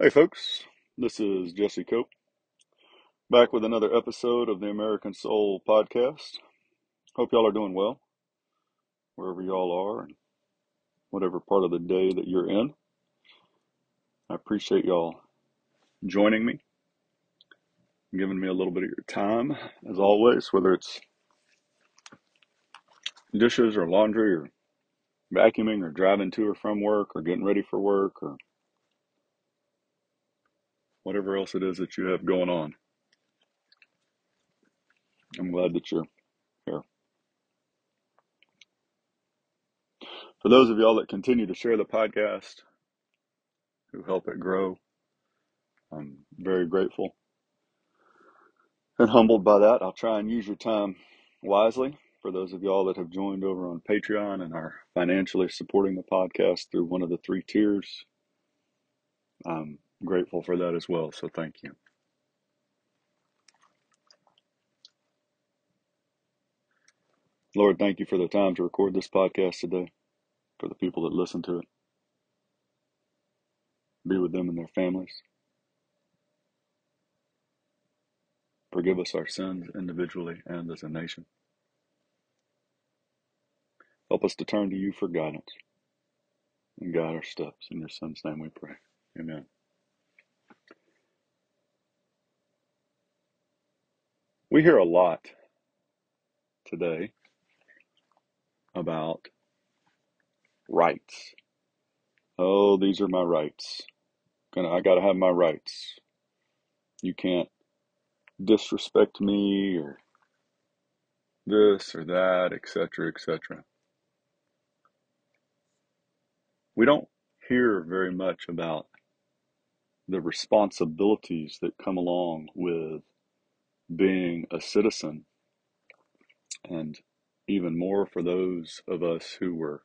Hey, folks, this is Jesse Cope back with another episode of the American Soul Podcast. Hope y'all are doing well wherever y'all are and whatever part of the day that you're in. I appreciate y'all joining me, giving me a little bit of your time, as always, whether it's dishes or laundry or vacuuming or driving to or from work or getting ready for work or whatever else it is that you have going on. I'm glad that you're here. For those of y'all that continue to share the podcast, who help it grow, I'm very grateful and humbled by that. I'll try and use your time wisely. For those of y'all that have joined over on Patreon and are financially supporting the podcast through one of the three tiers, I'm grateful for that as well. So thank you. Lord, thank you for the time to record this podcast today, for the people that listen to it. Be with them and their families. Forgive us our sins individually and as a nation. Help us to turn to you for guidance and guide our steps. In your son's name we pray. Amen. We hear a lot today about rights. Oh, these are my rights. I gotta have my rights. You can't disrespect me or this or that, etc., etc. We don't hear very much about the responsibilities that come along with being a citizen, and even more for those of us who were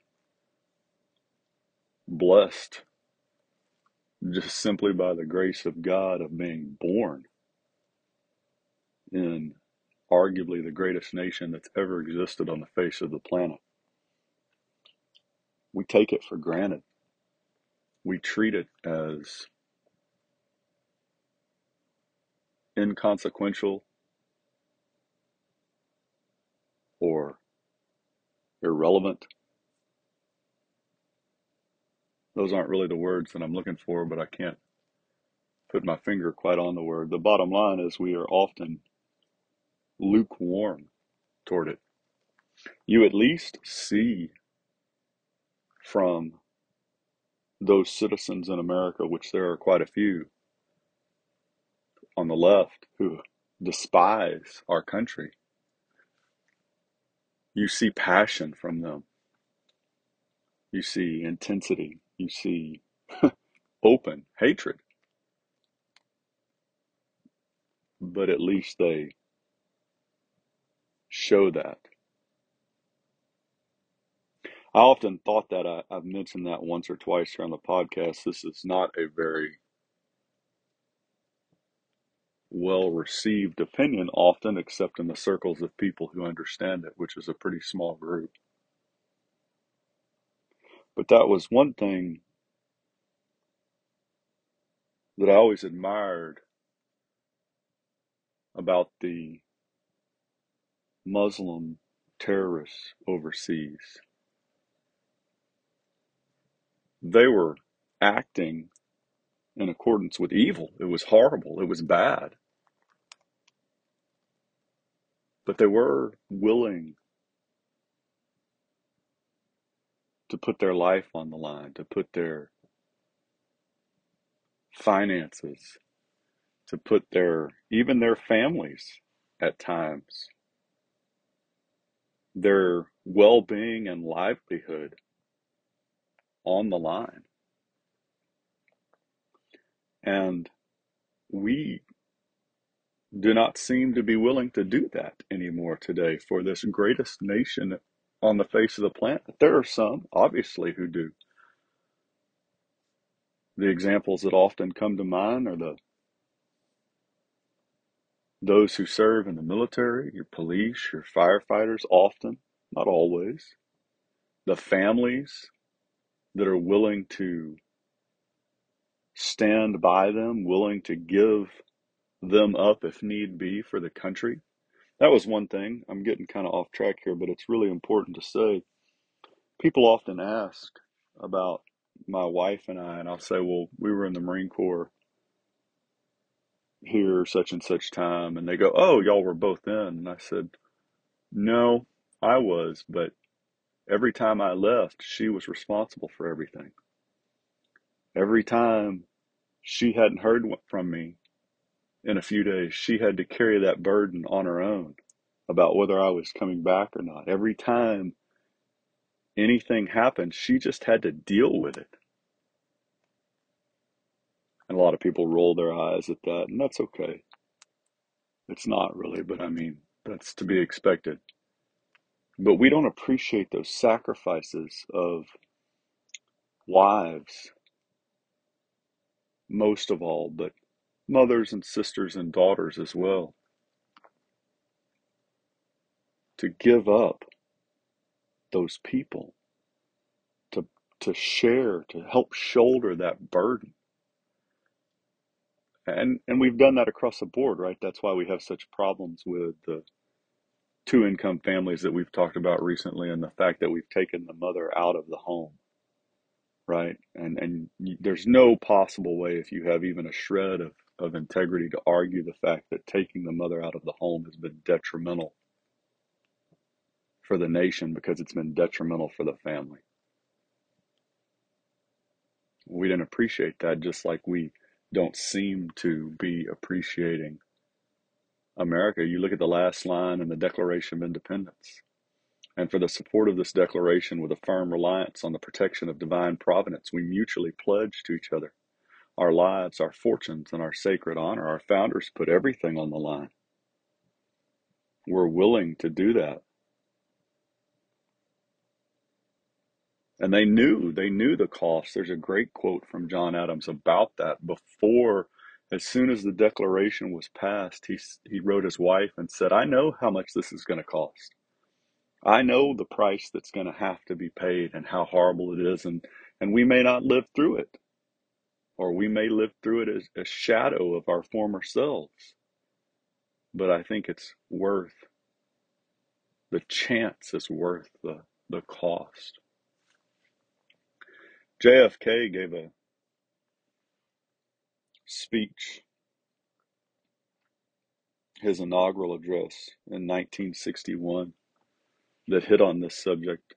blessed just simply by the grace of God of being born in arguably the greatest nation that's ever existed on the face of the planet. We take it for granted. We treat it as inconsequential or irrelevant. Those aren't really the words that I'm looking for, but I can't put my finger quite on the word. The bottom line is we are often lukewarm toward it. You at least see from those citizens in America, which there are quite a few on the left who despise our country. You see passion from them. You see intensity. You see open hatred. But at least they show that. I often thought that I, I've mentioned that once or twice here on the podcast. This is not a very well received opinion, often, except in the circles of people who understand it, which is a pretty small group. But that was one thing that I always admired about the Muslim terrorists overseas. They were acting in accordance with evil. It was horrible. It was bad. But they were willing to put their life on the line, to put their finances, to put their, even their families at times, their well being and livelihood on the line. And we do not seem to be willing to do that anymore today for this greatest nation on the face of the planet. There are some, obviously, who do. The examples that often come to mind are the those who serve in the military, your police, your firefighters, often, not always. The families that are willing to stand by them, willing to give them up if need be for the country. That was one thing. I'm getting kind of off track here, but it's really important to say. People often ask about my wife and I, and I'll say, well, we were in the Marine Corps here such and such time. And they go, oh, y'all were both in. And I said, no, I was, but every time I left, she was responsible for everything. Every time she hadn't heard from me in a few days, she had to carry that burden on her own about whether I was coming back or not. Every time anything happened, she just had to deal with it. And a lot of people roll their eyes at that, and that's okay. It's not really, but I mean, that's to be expected. But we don't appreciate those sacrifices of wives, most of all, but mothers and sisters and daughters as well. To give up those people, to, to share, to help shoulder that burden. And, and we've done that across the board, right? That's why we have such problems with the two income families that we've talked about recently and the fact that we've taken the mother out of the home right? And and there's no possible way if you have even a shred of, of integrity to argue the fact that taking the mother out of the home has been detrimental for the nation because it's been detrimental for the family. We didn't appreciate that just like we don't seem to be appreciating America, you look at the last line in the Declaration of Independence. And for the support of this declaration with a firm reliance on the protection of divine providence, we mutually pledge to each other our lives, our fortunes, and our sacred honor. Our founders put everything on the line. We're willing to do that. And they knew, they knew the cost. There's a great quote from John Adams about that before as soon as the declaration was passed, he, he wrote his wife and said, I know how much this is going to cost. I know the price that's going to have to be paid and how horrible it is. And, and we may not live through it, or we may live through it as a shadow of our former selves. But I think it's worth the chance is worth the, the cost. JFK gave a speech, his inaugural address in 1961, that hit on this subject.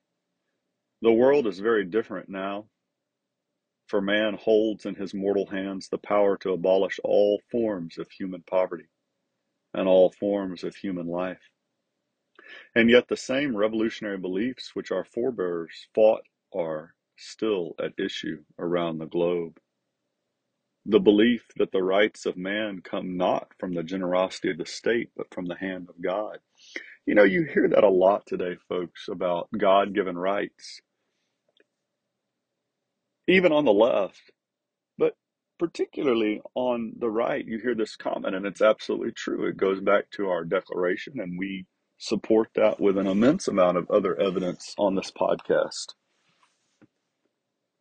The world is very different now, for man holds in his mortal hands the power to abolish all forms of human poverty and all forms of human life. And yet, the same revolutionary beliefs which our forebears fought are still at issue around the globe the belief that the rights of man come not from the generosity of the state, but from the hand of God. You know, you hear that a lot today, folks, about God given rights, even on the left, but particularly on the right, you hear this comment, and it's absolutely true. It goes back to our declaration, and we support that with an immense amount of other evidence on this podcast.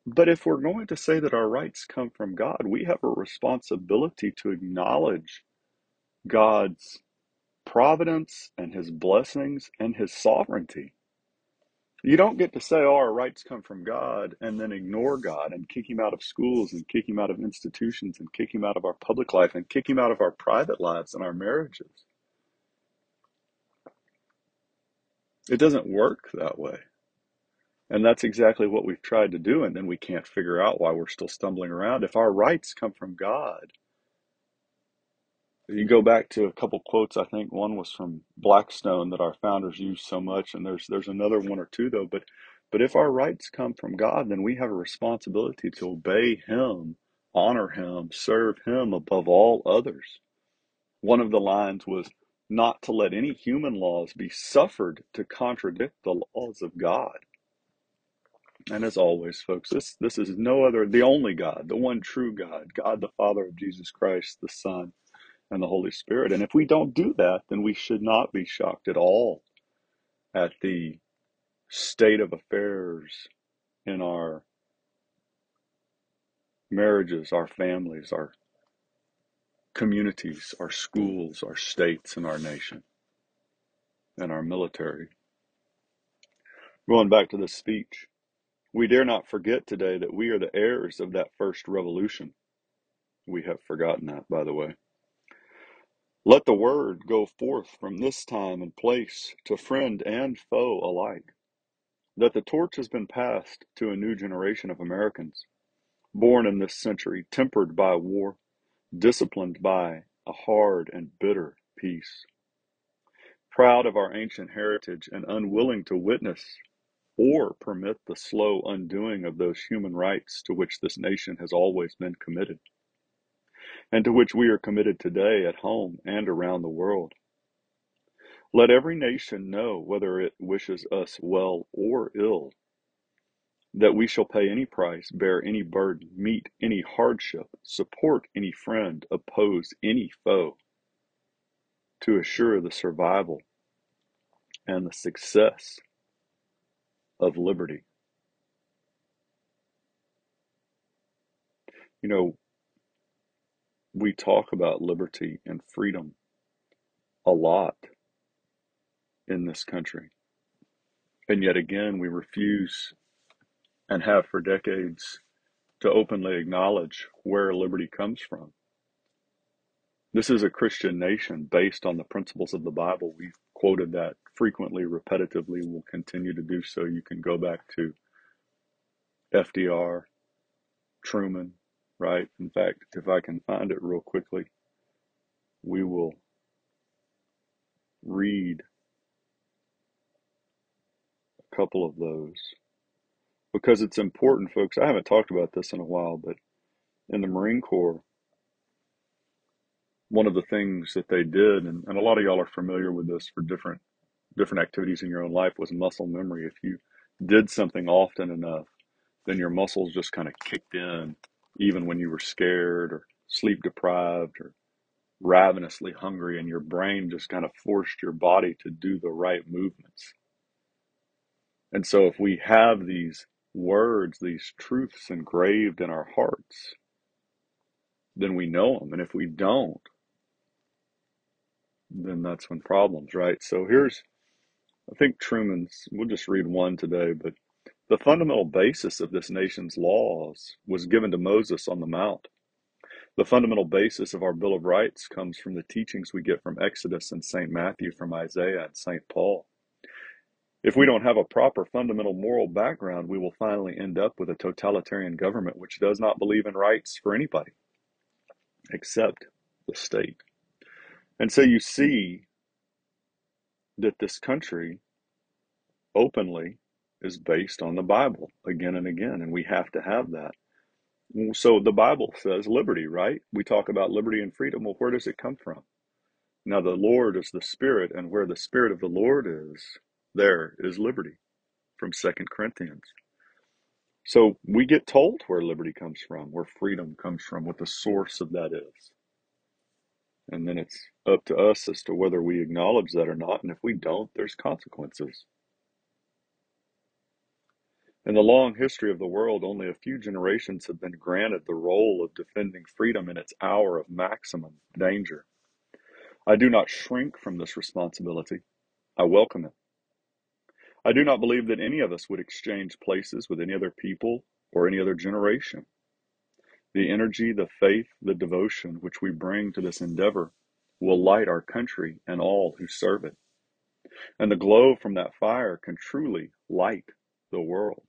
But if we're going to say that our rights come from God, we have a responsibility to acknowledge God's providence and his blessings and his sovereignty. You don't get to say, oh, our rights come from God and then ignore God and kick him out of schools and kick him out of institutions and kick him out of our public life and kick him out of our private lives and our marriages. It doesn't work that way. And that's exactly what we've tried to do. And then we can't figure out why we're still stumbling around. If our rights come from God, you go back to a couple quotes. I think one was from Blackstone that our founders used so much, and there's there's another one or two though. But but if our rights come from God, then we have a responsibility to obey Him, honor Him, serve Him above all others. One of the lines was not to let any human laws be suffered to contradict the laws of God. And as always, folks, this, this is no other, the only God, the one true God, God the Father of Jesus Christ, the Son, and the Holy Spirit. And if we don't do that, then we should not be shocked at all at the state of affairs in our marriages, our families, our communities, our schools, our states, and our nation, and our military. Going back to this speech, we dare not forget today that we are the heirs of that first revolution. We have forgotten that, by the way. Let the word go forth from this time and place to friend and foe alike. That the torch has been passed to a new generation of Americans, born in this century, tempered by war, disciplined by a hard and bitter peace, proud of our ancient heritage and unwilling to witness or permit the slow undoing of those human rights to which this nation has always been committed, and to which we are committed today at home and around the world. Let every nation know, whether it wishes us well or ill, that we shall pay any price, bear any burden, meet any hardship, support any friend, oppose any foe, to assure the survival and the success of liberty. You know, we talk about liberty and freedom a lot in this country. And yet again, we refuse and have for decades to openly acknowledge where liberty comes from. This is a Christian nation based on the principles of the Bible. We've quoted that frequently, repetitively. We'll continue to do so. You can go back to FDR, Truman, right? In fact, if I can find it real quickly, we will read a couple of those because it's important, folks. I haven't talked about this in a while, but in the Marine Corps, one of the things that they did, and, and a lot of y'all are familiar with this for different different activities in your own life, was muscle memory. If you did something often enough, then your muscles just kind of kicked in, even when you were scared or sleep deprived or ravenously hungry, and your brain just kind of forced your body to do the right movements. And so, if we have these words, these truths engraved in our hearts, then we know them. And if we don't, then that's when problems, right? So here's, I think Truman's, we'll just read one today, but the fundamental basis of this nation's laws was given to Moses on the Mount. The fundamental basis of our Bill of Rights comes from the teachings we get from Exodus and St. Matthew, from Isaiah and St. Paul. If we don't have a proper fundamental moral background, we will finally end up with a totalitarian government which does not believe in rights for anybody except the state. And so you see that this country openly is based on the Bible again and again, and we have to have that. So the Bible says liberty, right? We talk about liberty and freedom. Well, where does it come from? Now, the Lord is the Spirit, and where the Spirit of the Lord is, there is liberty from Second Corinthians. So we get told where liberty comes from, where freedom comes from, what the source of that is. And then it's up to us as to whether we acknowledge that or not. And if we don't, there's consequences. In the long history of the world, only a few generations have been granted the role of defending freedom in its hour of maximum danger. I do not shrink from this responsibility. I welcome it. I do not believe that any of us would exchange places with any other people or any other generation. The energy, the faith, the devotion which we bring to this endeavor will light our country and all who serve it. And the glow from that fire can truly light the world.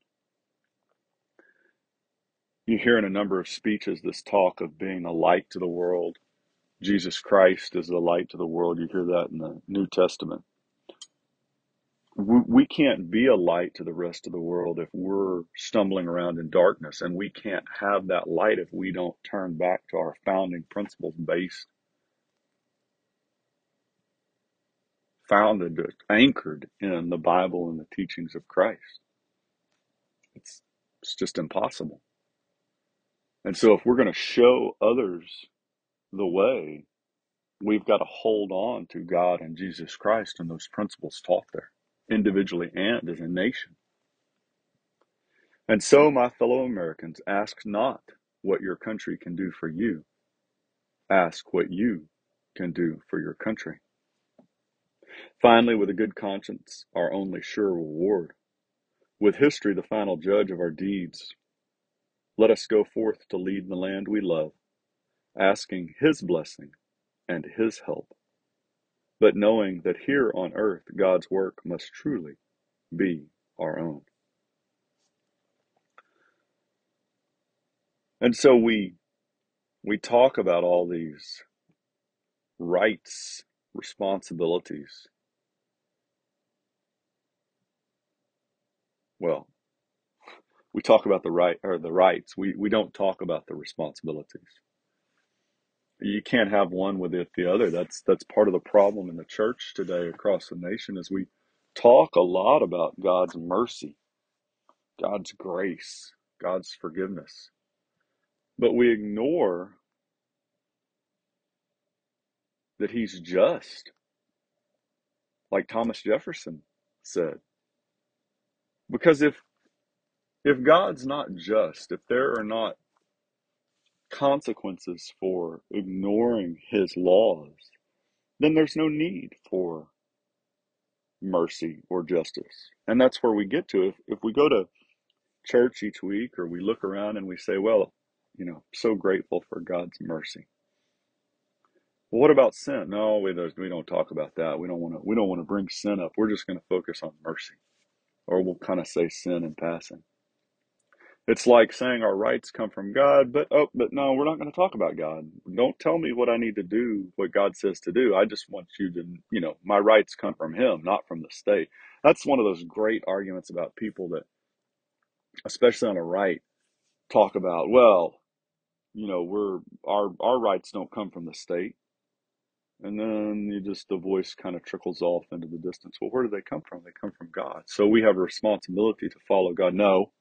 You hear in a number of speeches this talk of being a light to the world. Jesus Christ is the light to the world. You hear that in the New Testament we can't be a light to the rest of the world if we're stumbling around in darkness and we can't have that light if we don't turn back to our founding principles based founded anchored in the bible and the teachings of christ it's it's just impossible and so if we're going to show others the way we've got to hold on to god and jesus christ and those principles taught there individually and as a nation. And so, my fellow Americans, ask not what your country can do for you. Ask what you can do for your country. Finally, with a good conscience, our only sure reward. With history, the final judge of our deeds, let us go forth to lead the land we love, asking His blessing and His help, but knowing that here on earth God's work must truly be our own. And so we we talk about all these rights, responsibilities. Well, we talk about the right or the rights. We we don't talk about the responsibilities. You can't have one without the other. That's that's part of the problem in the church today across the nation is we talk a lot about God's mercy, God's grace, God's forgiveness. But we ignore that he's just, like Thomas Jefferson said. Because if if God's not just, if there are not consequences for ignoring his laws, then there's no need for mercy or justice. And that's where we get to. If, if we go to church each week or we look around and we say, well, you know, so grateful for God's mercy. Well, what about sin? No, we, we don't talk about that. We don't want to. We don't want to bring sin up. We're just going to focus on mercy, or we'll kind of say sin in passing. It's like saying our rights come from God, but oh, but no, we're not going to talk about God. Don't tell me what I need to do, what God says to do. I just want you to, you know, my rights come from Him, not from the state. That's one of those great arguments about people that, especially on the right, talk about. Well, you know, we're our our rights don't come from the state, and then you just the voice kind of trickles off into the distance. Well, where do they come from? They come from God. So we have a responsibility to follow God. No,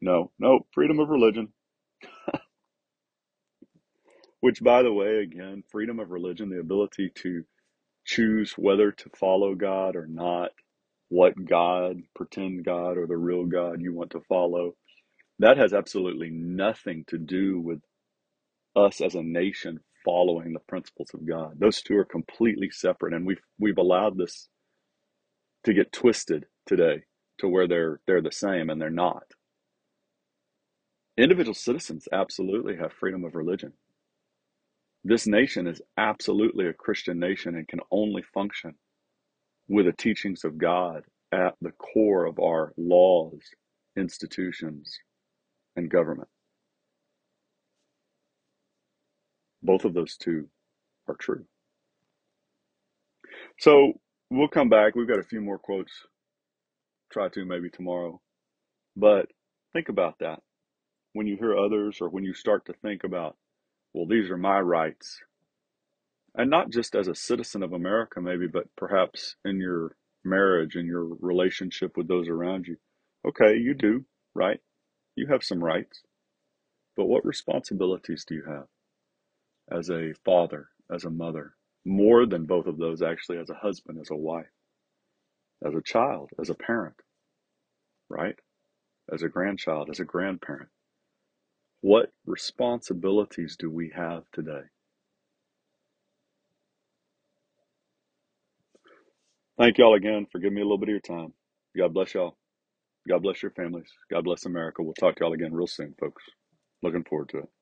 no, no, freedom of religion. Which, by the way, again, freedom of religion, the ability to choose whether to follow God or not, what God, pretend God, or the real God you want to follow, that has absolutely nothing to do with us as a nation following the principles of God. Those two are completely separate, and we've we've allowed this to get twisted today to where they're they're the same and they're not. Individual citizens absolutely have freedom of religion. This nation is absolutely a Christian nation and can only function with the teachings of God at the core of our laws, institutions, and government. Both of those two are true. So we'll come back. We've got a few more quotes. Try to maybe tomorrow. But think about that when you hear others or when you start to think about, well, these are my rights. And not just as a citizen of America, maybe, but perhaps in your marriage and your relationship with those around you. Okay, you do, right? You have some rights. But what responsibilities do you have as a father, as a mother? More than both of those, actually, as a husband, as a wife, as a child, as a parent, right? As a grandchild, as a grandparent. What responsibilities do we have today? Thank y'all again for giving me a little bit of your time. God bless y'all. God bless your families. God bless America. We'll talk to y'all again real soon, folks. Looking forward to it.